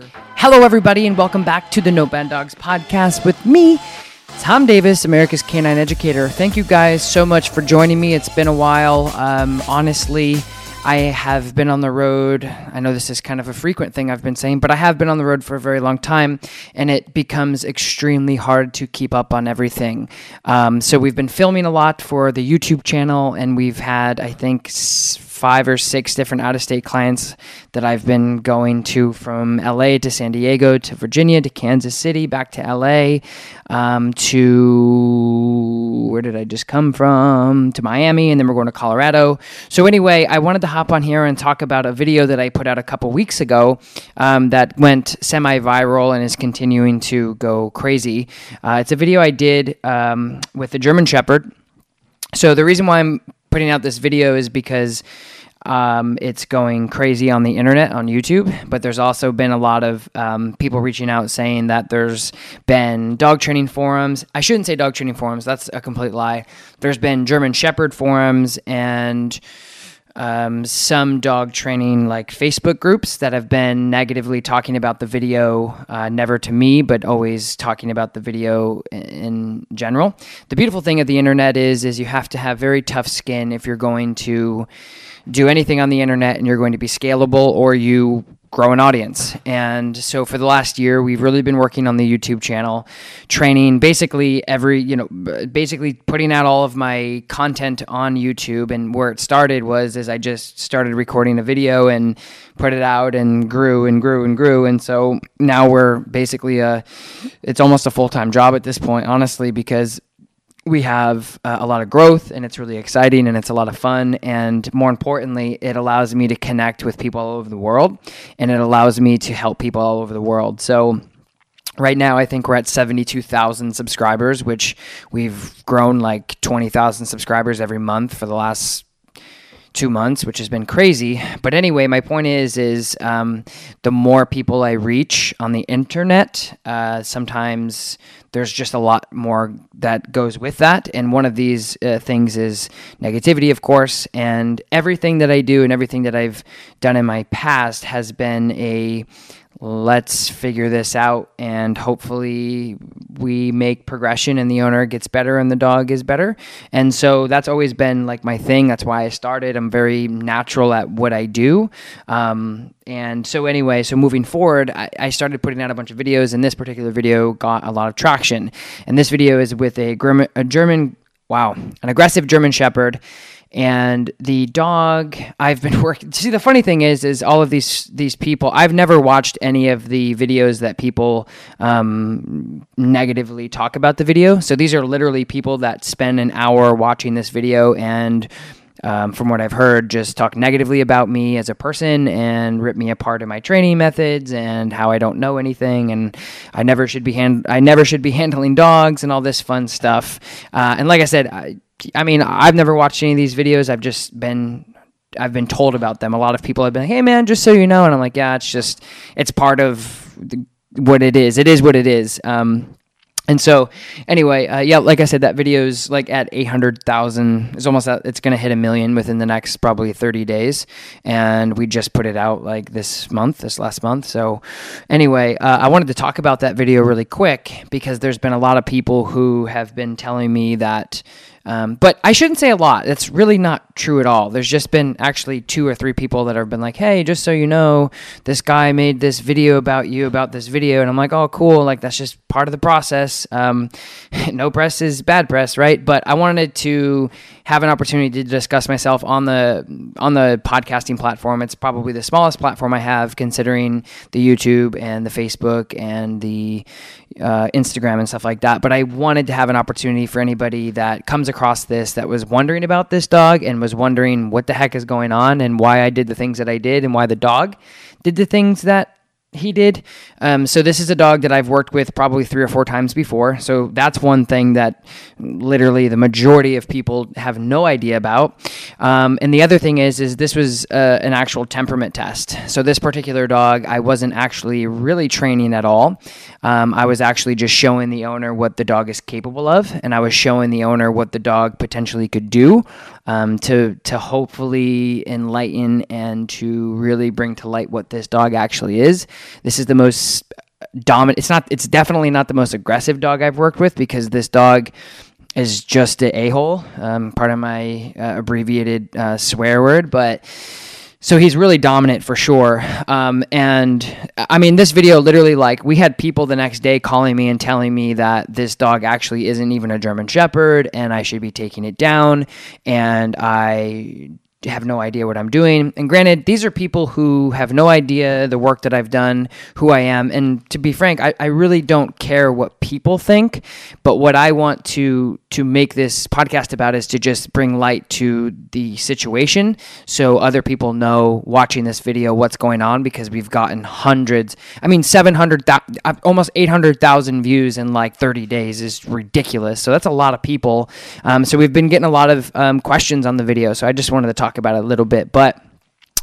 Hello, everybody, and welcome back to the No Bad Dogs podcast with me, Tom Davis, America's Canine Educator. Thank you guys so much for joining me. It's been a while. Um, honestly, I have been on the road. I know this is kind of a frequent thing I've been saying, but I have been on the road for a very long time, and it becomes extremely hard to keep up on everything. Um, so we've been filming a lot for the YouTube channel, and we've had, I think, five or six different out of state clients that I've been going to from LA to San Diego to Virginia to Kansas City back to LA um, to where did I just come from? To Miami, and then we're going to Colorado. So, anyway, I wanted to hop on here and talk about a video that I put out a couple weeks ago um, that went semi viral and is continuing to go crazy. Uh, it's a video I did um, with a German Shepherd. So, the reason why I'm putting out this video is because um, it's going crazy on the internet on YouTube, but there's also been a lot of um, people reaching out saying that there's been dog training forums. I shouldn't say dog training forums, that's a complete lie. There's been German Shepherd forums and um, some dog training like Facebook groups that have been negatively talking about the video, uh, never to me, but always talking about the video in general. The beautiful thing of the internet is, is you have to have very tough skin if you're going to do anything on the internet and you're going to be scalable or you grow an audience. And so for the last year, we've really been working on the YouTube channel, training basically every, you know, basically putting out all of my content on YouTube. And where it started was as I just started recording a video and put it out and grew and grew and grew. And so now we're basically a, it's almost a full time job at this point, honestly, because we have uh, a lot of growth and it's really exciting and it's a lot of fun and more importantly it allows me to connect with people all over the world and it allows me to help people all over the world so Right now, I think we're at 72,000 subscribers, which we've grown like 20,000 subscribers every month for the last two months, which has been crazy. But anyway, my point is, is um, the more people I reach on the internet, uh, sometimes there's just a lot more that goes with that. And one of these uh, things is negativity, of course. And everything that I do and everything that I've done in my past has been a let's figure this out and hopefully we make progression and the owner gets better and the dog is better. And so that's always been like my thing. That's why i started. I'm very natural at what i do. Um, and so anyway so moving forward I, I, started putting out a bunch of videos and this particular video got a lot of traction. And this video is with a, a german wow an aggressive german shepherd and the dog i've been working see the funny thing is is all of these these people i've never watched any of the videos that people um, negatively talk about the video so these are literally people that spend an hour watching this video and um, from what I've heard, just talk negatively about me as a person and rip me apart in my training methods and how I don't know anything and I never should be hand- I never should be handling dogs and all this fun stuff. Uh, and like I said, I, I mean, I've never watched any of these videos. I've just been I've been told about them. A lot of people have been like, "Hey, man, just so you know," and I'm like, "Yeah, it's just it's part of the, what it is. It is what it is." Um, and so, anyway, uh, yeah, like I said, that video is like at 800,000. It's almost at, it's going to hit a million within the next probably 30 days. And we just put it out like this month, this last month. So, anyway, uh, I wanted to talk about that video really quick because there's been a lot of people who have been telling me that um, but I shouldn't say a lot. That's really not true at all. There's just been actually two or three people that have been like, hey, just so you know, this guy made this video about you about this video. And I'm like, oh, cool. Like, that's just part of the process. Um, no press is bad press, right? But I wanted to have an opportunity to discuss myself on the on the podcasting platform. It's probably the smallest platform I have, considering the YouTube and the Facebook and the uh, Instagram and stuff like that. But I wanted to have an opportunity for anybody that comes across this that was wondering about this dog and was wondering what the heck is going on and why I did the things that I did and why the dog did the things that he did. Um, so this is a dog that I've worked with probably three or four times before. So that's one thing that literally the majority of people have no idea about. Um, and the other thing is, is this was uh, an actual temperament test. So this particular dog, I wasn't actually really training at all. Um, I was actually just showing the owner what the dog is capable of, and I was showing the owner what the dog potentially could do um, to to hopefully enlighten and to really bring to light what this dog actually is. This is the most dominant. It's not. It's definitely not the most aggressive dog I've worked with because this dog is just a a hole. Um, part of my uh, abbreviated uh, swear word, but so he's really dominant for sure. Um, and I mean, this video literally, like, we had people the next day calling me and telling me that this dog actually isn't even a German Shepherd and I should be taking it down. And I have no idea what I'm doing. And granted, these are people who have no idea the work that I've done, who I am. And to be frank, I, I really don't care what people think. But what I want to to make this podcast about is to just bring light to the situation so other people know watching this video what's going on because we've gotten hundreds. I mean, 700,000, uh, almost 800,000 views in like 30 days is ridiculous. So that's a lot of people. Um, so we've been getting a lot of um, questions on the video. So I just wanted to talk about it a little bit. But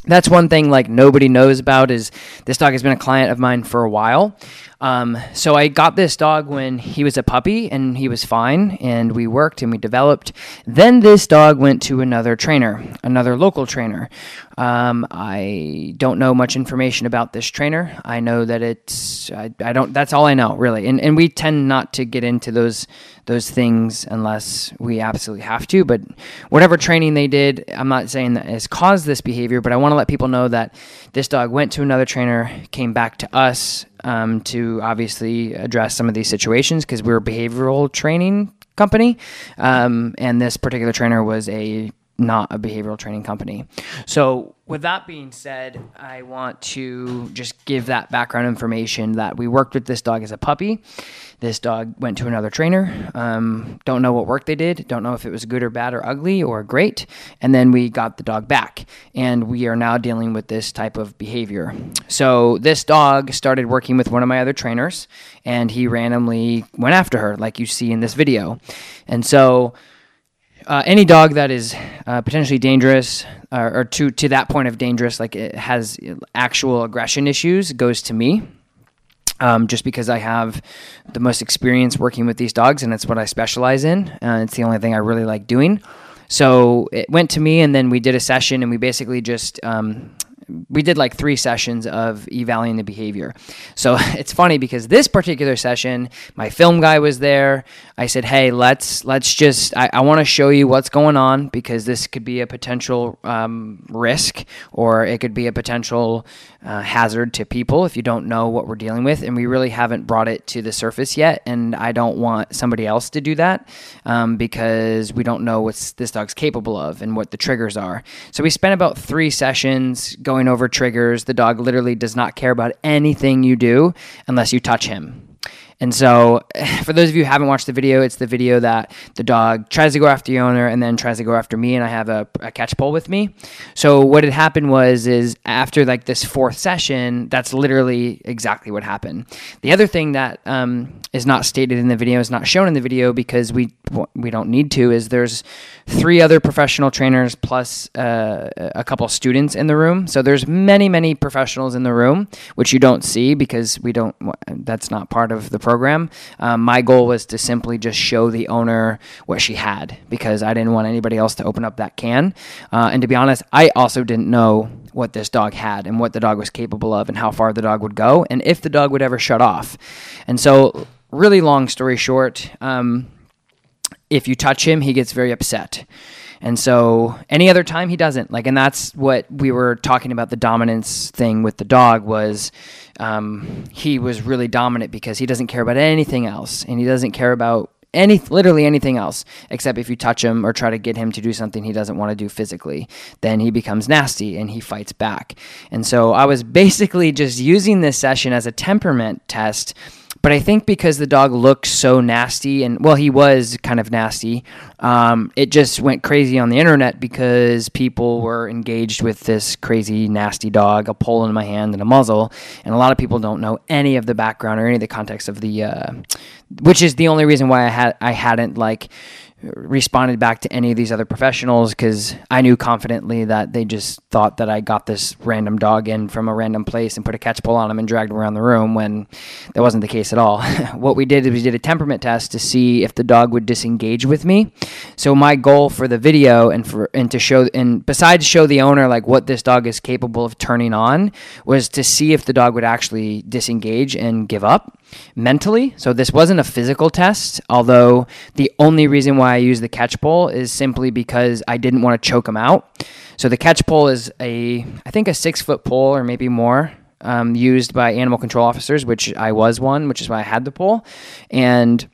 that's one thing like nobody knows about is this dog has been a client of mine for a while um, so i got this dog when he was a puppy and he was fine and we worked and we developed. Then this dog went to another trainer another local trainer. Um, i don't know much information about this trainer. I know that it's I, I don't that's all i know really. And, and we tend not to get into those those things unless we absolutely have to. But whatever training they did, I'm not saying that has caused this behavior, but I want to let people know that this dog went to another trainer, came back to us um, to obviously address some of these situations because we're a behavioral training company. Um, and this particular trainer was a not a behavioral training company. So, with that being said, I want to just give that background information that we worked with this dog as a puppy. This dog went to another trainer. Um, don't know what work they did. Don't know if it was good or bad or ugly or great. And then we got the dog back. And we are now dealing with this type of behavior. So this dog started working with one of my other trainers and he randomly went after her, like you see in this video. And so uh, any dog that is uh, potentially dangerous uh, or to to that point of dangerous, like it has actual aggression issues, goes to me um, just because I have the most experience working with these dogs and it's what I specialize in. Uh, it's the only thing I really like doing. So it went to me, and then we did a session, and we basically just um, we did like three sessions of evaluating the behavior. So it's funny because this particular session, my film guy was there. I said, "Hey, let's let's just I, I want to show you what's going on because this could be a potential um, risk or it could be a potential uh, hazard to people if you don't know what we're dealing with, and we really haven't brought it to the surface yet. And I don't want somebody else to do that um, because we don't know what this dog's capable of and what the triggers are. So we spent about three sessions going going over triggers. The dog literally does not care about anything you do unless you touch him. And so, for those of you who haven't watched the video, it's the video that the dog tries to go after the owner and then tries to go after me, and I have a, a catch pole with me. So what had happened was, is after like this fourth session, that's literally exactly what happened. The other thing that um, is not stated in the video, is not shown in the video because we we don't need to, is there's three other professional trainers plus uh, a couple students in the room. So there's many many professionals in the room, which you don't see because we don't. That's not part of the program program. Um, my goal was to simply just show the owner what she had because I didn't want anybody else to open up that can. Uh, and to be honest, I also didn't know what this dog had and what the dog was capable of and how far the dog would go and if the dog would ever shut off. And so, really long story short, um, if you touch him, he gets very upset. And so any other time he doesn't. Like, and that's what we were talking about the dominance thing with the dog was um, he was really dominant because he doesn't care about anything else and he doesn't care about any literally anything else except if you touch him or try to get him to do something he doesn't want to do physically then he becomes nasty and he fights back. And so i was basically just using this session as a temperament test but I think because the dog looked so nasty, and well, he was kind of nasty, um, it just went crazy on the internet because people were engaged with this crazy, nasty dog, a pole in my hand and a muzzle. And a lot of people don't know any of the background or any of the context of the, uh, which is the only reason why I had I hadn't like responded back to any of these other professionals because I knew confidently that they just thought that I got this random dog in from a random place and put a catch pole on him and dragged him around the room when that wasn't the case at all. what we did is we did a temperament test to see if the dog would disengage with me. So my goal for the video and for and to show and besides show the owner like what this dog is capable of turning on was to see if the dog would actually disengage and give up mentally. So this wasn't a physical test, although the only reason why I use the catch pole is simply because I didn't want to choke him out. So the catch pole is a, I think a six foot pole or maybe more. Um, used by animal control officers, which I was one, which is why I had the pole. And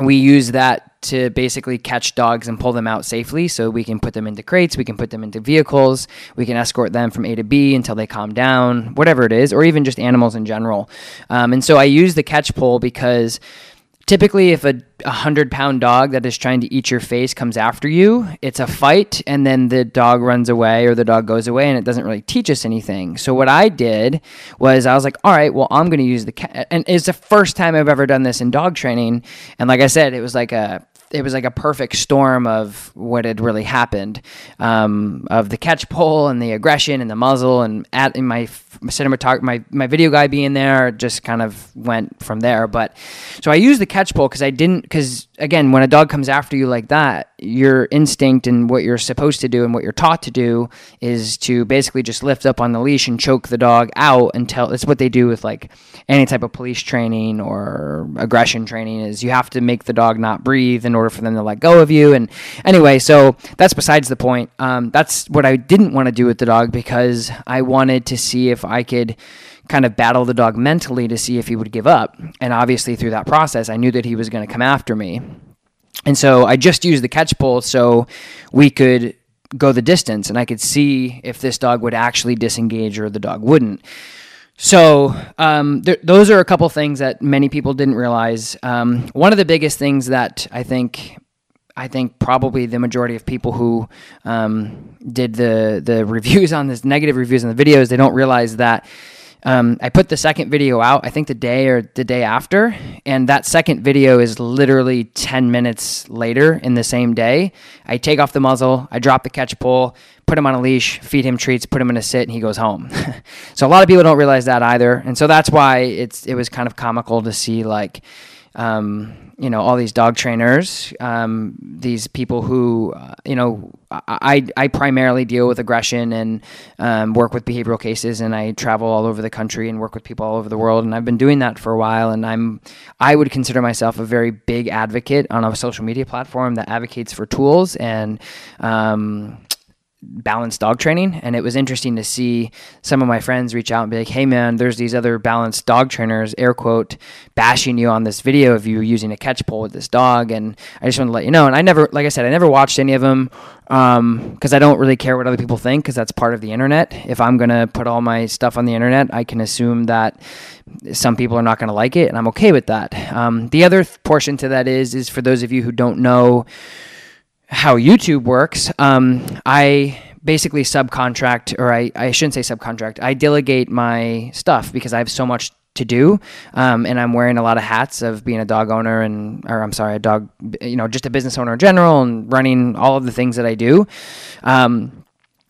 we use that to basically catch dogs and pull them out safely so we can put them into crates, we can put them into vehicles, we can escort them from A to B until they calm down, whatever it is, or even just animals in general. Um, and so I use the catch pole because typically if a 100 pound dog that is trying to eat your face comes after you it's a fight and then the dog runs away or the dog goes away and it doesn't really teach us anything. So what i did was i was like all right well i'm going to use the cat and it's the first time i've ever done this in dog training. And like i said it was like a it was like a perfect storm of what had really happened um, of the catch pole and the aggression and the muzzle and at in my cinematographer my, my video guy being there just kind of went from there. But so i used the catch pole because i didn't because again when a dog comes after you like that your instinct and what you're supposed to do and what you're taught to do is to basically just lift up on the leash and choke the dog out until it's what they do with like any type of police training or aggression training is you have to make the dog not breathe in order for them to let go of you. And anyway so that's besides the point. Um, that's what i didn't want to do with the dog because i wanted to see if i could kind of battle the dog mentally to see if he would give up. And obviously through that process i knew that he was going to come after me and so I just used the catch pole so we could go the distance and I could see if this dog would actually disengage or the dog wouldn't. So um, th- those are a couple things that many people didn't realize. Um, one of the biggest things that I think I think probably the majority of people who um, did the the reviews on this negative reviews on the videos they don't realize that um, I put the second video out, I think the day or the day after, and that second video is literally 10 minutes later in the same day. I take off the muzzle, I drop the catch pole, put him on a leash, feed him treats, put him in a sit, and he goes home. so a lot of people don't realize that either, and so that's why it's it was kind of comical to see like um, you know all these dog trainers, um, these people who uh, you know I I primarily deal with aggression and um, work with behavioral cases, and I travel all over the country and work with people all over the world, and I've been doing that for a while, and I'm I would consider myself a very big advocate on a social media platform that advocates for tools and um, balanced dog training and it was interesting to see some of my friends reach out and be like hey man there's these other balanced dog trainers air quote bashing you on this video of you using a catch pole with this dog and i just want to let you know and i never like i said i never watched any of them because um, i don't really care what other people think because that's part of the internet. If i'm going to put all my stuff on the internet i can assume that some people are not going to like it and i'm okay with that. Um, the other th- portion to that is is for those of you who don't know how YouTube works, um, I basically subcontract, or I, I shouldn't say subcontract, I delegate my stuff because I have so much to do. Um, and I'm wearing a lot of hats of being a dog owner and, or I'm sorry, a dog, you know, just a business owner in general and running all of the things that I do. Um,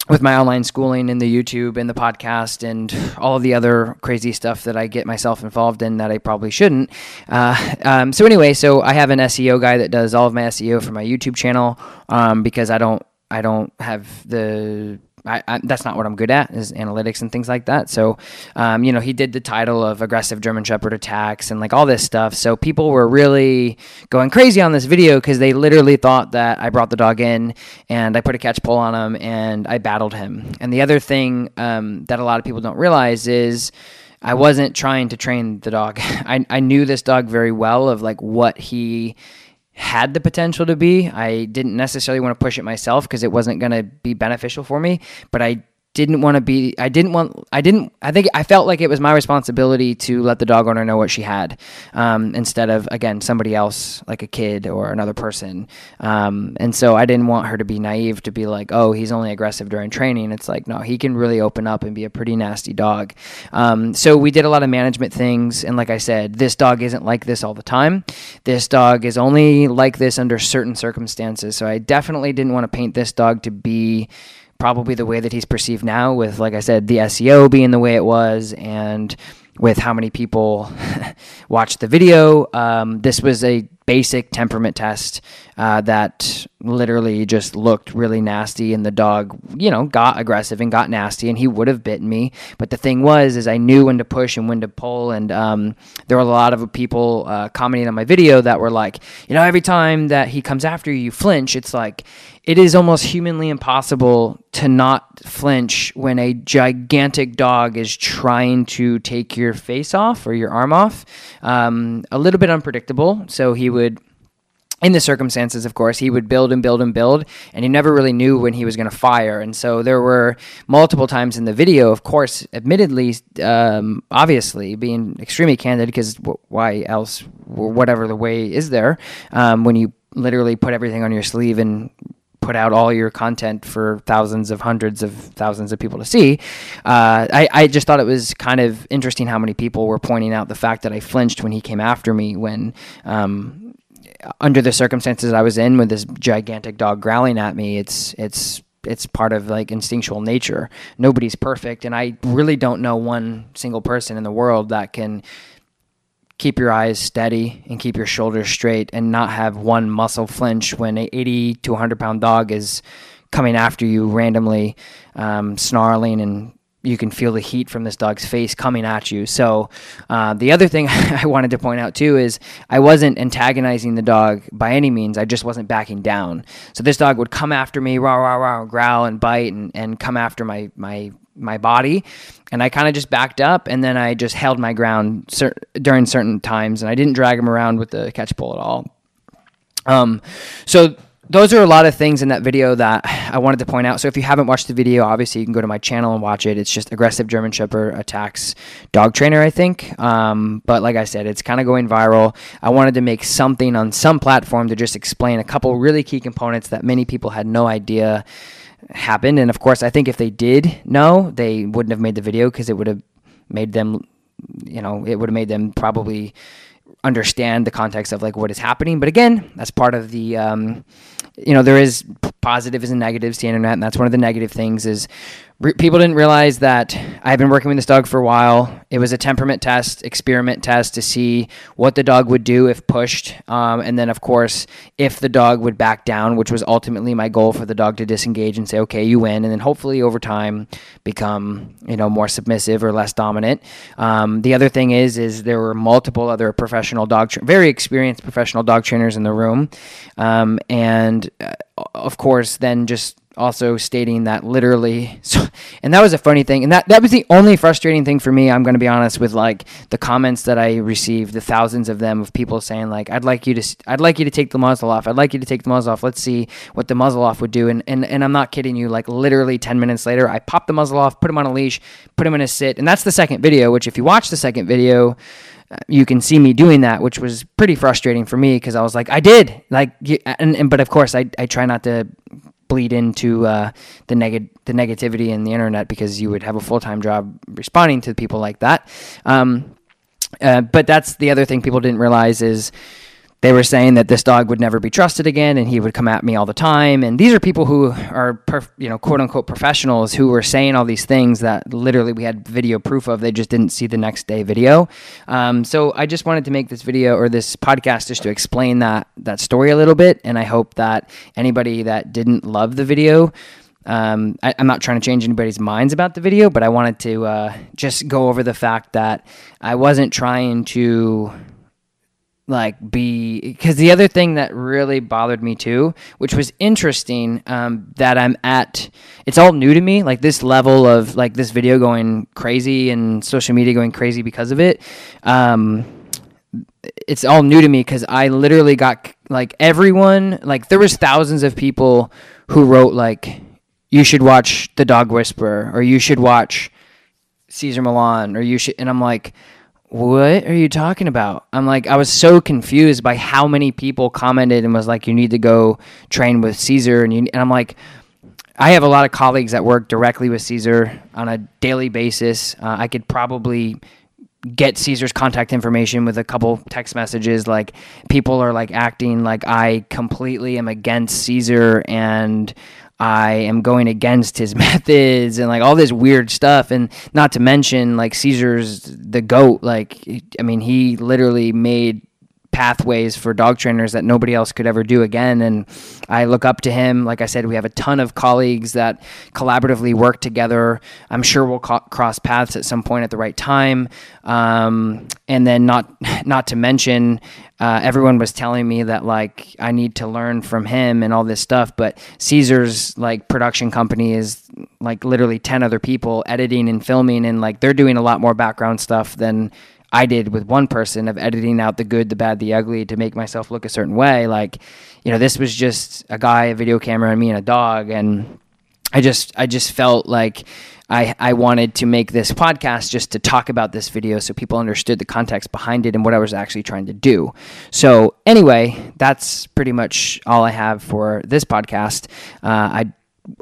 with my online schooling and the YouTube and the podcast and all of the other crazy stuff that I get myself involved in that I probably shouldn't. Uh, um, so anyway, so I have an SEO guy that does all of my SEO for my YouTube channel um, because I don't I don't have the I, I, that's not what I'm good at is analytics and things like that. So, um, you know, he did the title of aggressive German Shepherd attacks and like all this stuff. So people were really going crazy on this video because they literally thought that I brought the dog in and I put a catch pole on him and I battled him. And the other thing um, that a lot of people don't realize is. I wasn't trying to train the dog. I, I knew this dog very well of like what he had the potential to be. I didn't necessarily want to push it myself because it wasn't going to be beneficial for me, but I didn't want to be I didn't want I didn't I think I felt like it was my responsibility to let the dog owner know what she had um, instead of again somebody else like a kid or another person. Um, and so I didn't want her to be naive to be like oh he's only aggressive during training. It's like no he can really open up and be a pretty nasty dog. Um, so we did a lot of management things and like I said this dog isn't like this all the time. This dog is only like this under certain circumstances. So I definitely didn't want to paint this dog to be probably the way that he's perceived now, with, like I said, the SEO being the way it was and with how many people watched the video. Um, this was a basic temperament test uh, that literally just looked really nasty and the dog you know got aggressive and got nasty and he would have bitten me but the thing was is i knew when to push and when to pull and um, there were a lot of people uh, commenting on my video that were like you know every time that he comes after you you flinch it's like it is almost humanly impossible to not flinch when a gigantic dog is trying to take your face off or your arm off um, a little bit unpredictable so he would in the circumstances, of course, he would build and build and build, and he never really knew when he was going to fire. And so there were multiple times in the video, of course, admittedly, um, obviously, being extremely candid, because why else, whatever the way is there, um, when you literally put everything on your sleeve and put out all your content for thousands of hundreds of thousands of people to see. Uh, I, I just thought it was kind of interesting how many people were pointing out the fact that I flinched when he came after me when um, under the circumstances I was in with this gigantic dog growling at me, it's it's it's part of like instinctual nature. Nobody's perfect, and I really don't know one single person in the world that can keep your eyes steady and keep your shoulders straight and not have one muscle flinch when an 80 to 100 pound dog is coming after you randomly, um, snarling and you can feel the heat from this dog's face coming at you. So, uh, the other thing I wanted to point out too is I wasn't antagonizing the dog by any means. I just wasn't backing down. So this dog would come after me, rah rah rah, growl and bite and, and come after my my my body, and I kind of just backed up, and then I just held my ground cer- during certain times, and I didn't drag him around with the catch pole at all. Um, so those are a lot of things in that video that I wanted to point out. So if you haven't watched the video, obviously you can go to my channel and watch it. It's just aggressive German Shepherd attacks dog trainer, I think. Um, but like I said, it's kind of going viral. I wanted to make something on some platform to just explain a couple really key components that many people had no idea happened. And of course, I think if they did know, they wouldn't have made the video because it would have made them, you know, it would have made them probably understand the context of like what is happening. But again, that's part of the, um, you know, there is positives and negatives to the internet, and that's one of the negative things is re- people didn't realize that I've been working with this dog for a while. It was a temperament test, experiment test to see what the dog would do if pushed, um, and then of course if the dog would back down, which was ultimately my goal for the dog to disengage and say, "Okay, you win," and then hopefully over time become you know more submissive or less dominant. Um, the other thing is, is there were multiple other professional dog, tra- very experienced professional dog trainers in the room, um, and uh, of course then just also stating that literally so, and that was a funny thing and that that was the only frustrating thing for me i'm going to be honest with like the comments that i received the thousands of them of people saying like i'd like you to i'd like you to take the muzzle off i'd like you to take the muzzle off let's see what the muzzle off would do and and, and i'm not kidding you like literally 10 minutes later i popped the muzzle off put him on a leash put him in a sit and that's the second video which if you watch the second video uh, you can see me doing that, which was pretty frustrating for me because I was like, I did, like, and, and but of course I, I try not to bleed into uh, the neg- the negativity in the internet because you would have a full time job responding to people like that. Um, uh, but that's the other thing people didn't realize is they were saying that this dog would never be trusted again and he would come at me all the time. And these are people who are you know quote unquote professionals who were saying all these things that literally we had video proof of. They just didn't see the next day video. Um, so i just wanted to make this video or this podcast just to explain that that story a little bit. And i hope that anybody that didn't love the video um, I, am not trying to change anybody's minds about the video, but I wanted to uh, just go over the fact that I wasn't trying to like be because the other thing that really bothered me too which was interesting um, that i'm at it's all new to me like this level of like this video going crazy and social media going crazy because of it um, it's all new to me because i literally got like everyone like there was thousands of people who wrote like you should watch The Dog Whisperer or you should watch Cesar Millan or you should and I'm like what are you talking about? I'm like, I was so confused by how many people commented and was like, you need to go train with Cesar. And, you, and I'm like, I have a lot of colleagues that work directly with Cesar on a daily basis. Uh, I could probably get Cesar's contact information with a couple text messages. Like people are like acting like I completely am against Caesar and I am going against his methods and like all this weird stuff. And not to mention, like, Cesar's the GOAT. Like, I mean, he literally made pathways for dog trainers that nobody else could ever do again. And I look up to him. Like I said, we have a ton of colleagues that collaboratively work together. I'm sure we'll co- cross paths at some point at the right time. Um, and then not not to mention, uh, everyone was telling me that like I need to learn from him and all this stuff. But Cesar's like production company is like literally ten other people editing and filming, and like they're doing a lot more background stuff than I did with one person of editing out the good, the bad, the ugly to make myself look a certain way. Like, you know, this was just a guy, a video camera, and me and a dog, and I just I just felt like I I wanted to make this podcast just to talk about this video so people understood the context behind it and what I was actually trying to do. So anyway, that's pretty much all I have for this podcast. Uh, I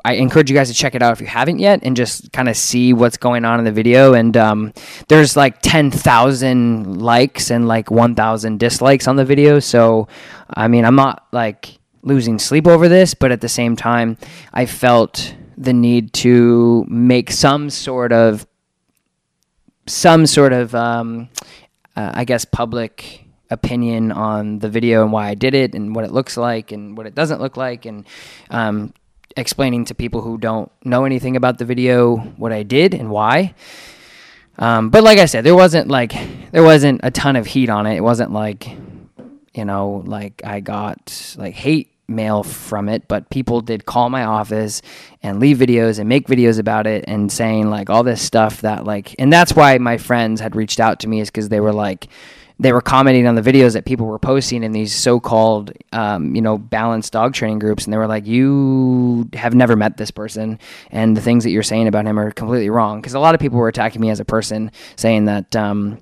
I encourage you guys to check it out if you haven't yet and just kind of see what's going on in the video. And um, there's like 10,000 likes and like 1,000 dislikes on the video. So, I mean, I'm not like losing sleep over this, but at the same time, I felt the need to make some sort of, some sort of, um, uh, I guess, public opinion on the video and why I did it and what it looks like and what it doesn't look like and um, explaining to people who don't know anything about the video what I did and why. Um, but like I said, there wasn't like there wasn't a ton of heat on it. It wasn't like you know like I got like hate mail from it, but people did call my office and leave videos and make videos about it and saying like all this stuff that like and that's why my friends had reached out to me is because they were like they were commenting on the videos that people were posting in these so-called um, you know balanced dog training groups and they were like you have never met this person and the things that you're saying about him are completely wrong. Because a lot of people were attacking me as a person saying that um,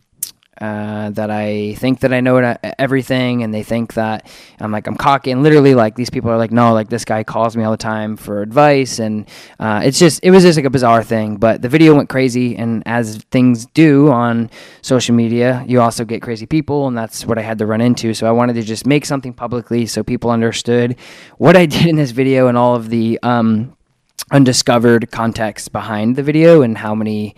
uh, that I think that I know everything, and they think that I'm like I'm cocky. And literally, like these people are like, no, like this guy calls me all the time for advice, and uh, it's just it was just like a bizarre thing. But the video went crazy, and as things do on social media, you also get crazy people, and that's what I had to run into. So I wanted to just make something publicly so people understood what I did in this video and all of the um, undiscovered context behind the video and how many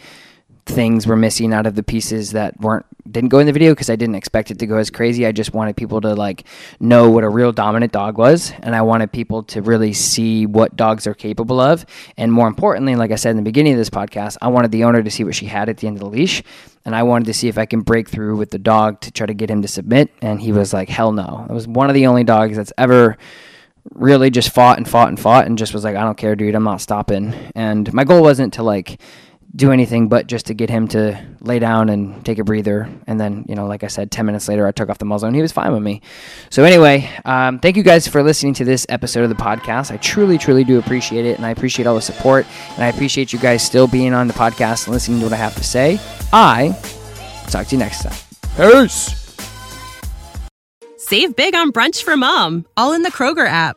things were missing out of the pieces that weren't didn't go in the video because I didn't expect it to go as crazy. I just wanted people to like know what a real dominant dog was, and I wanted people to really see what dogs are capable of. And more importantly, like I said in the beginning of this podcast, I wanted the owner to see what she had at the end of the leash, and I wanted to see if I can break through with the dog to try to get him to submit. And he was like, "Hell no!" It was one of the only dogs that's ever really just fought and fought and fought and just was like, "I don't care, dude. I'm not stopping." And my goal wasn't to like do anything but just to get him to lay down and take a breather. And then, you know, like I said, 10 minutes later, I took off the muzzle and he was fine with me. So, anyway, um, thank you guys for listening to this episode of the podcast. I truly, truly do appreciate it. And I appreciate all the support. And I appreciate you guys still being on the podcast and listening to what I have to say. I talk to you next time. Peace. Save big on brunch for mom, all in the Kroger app.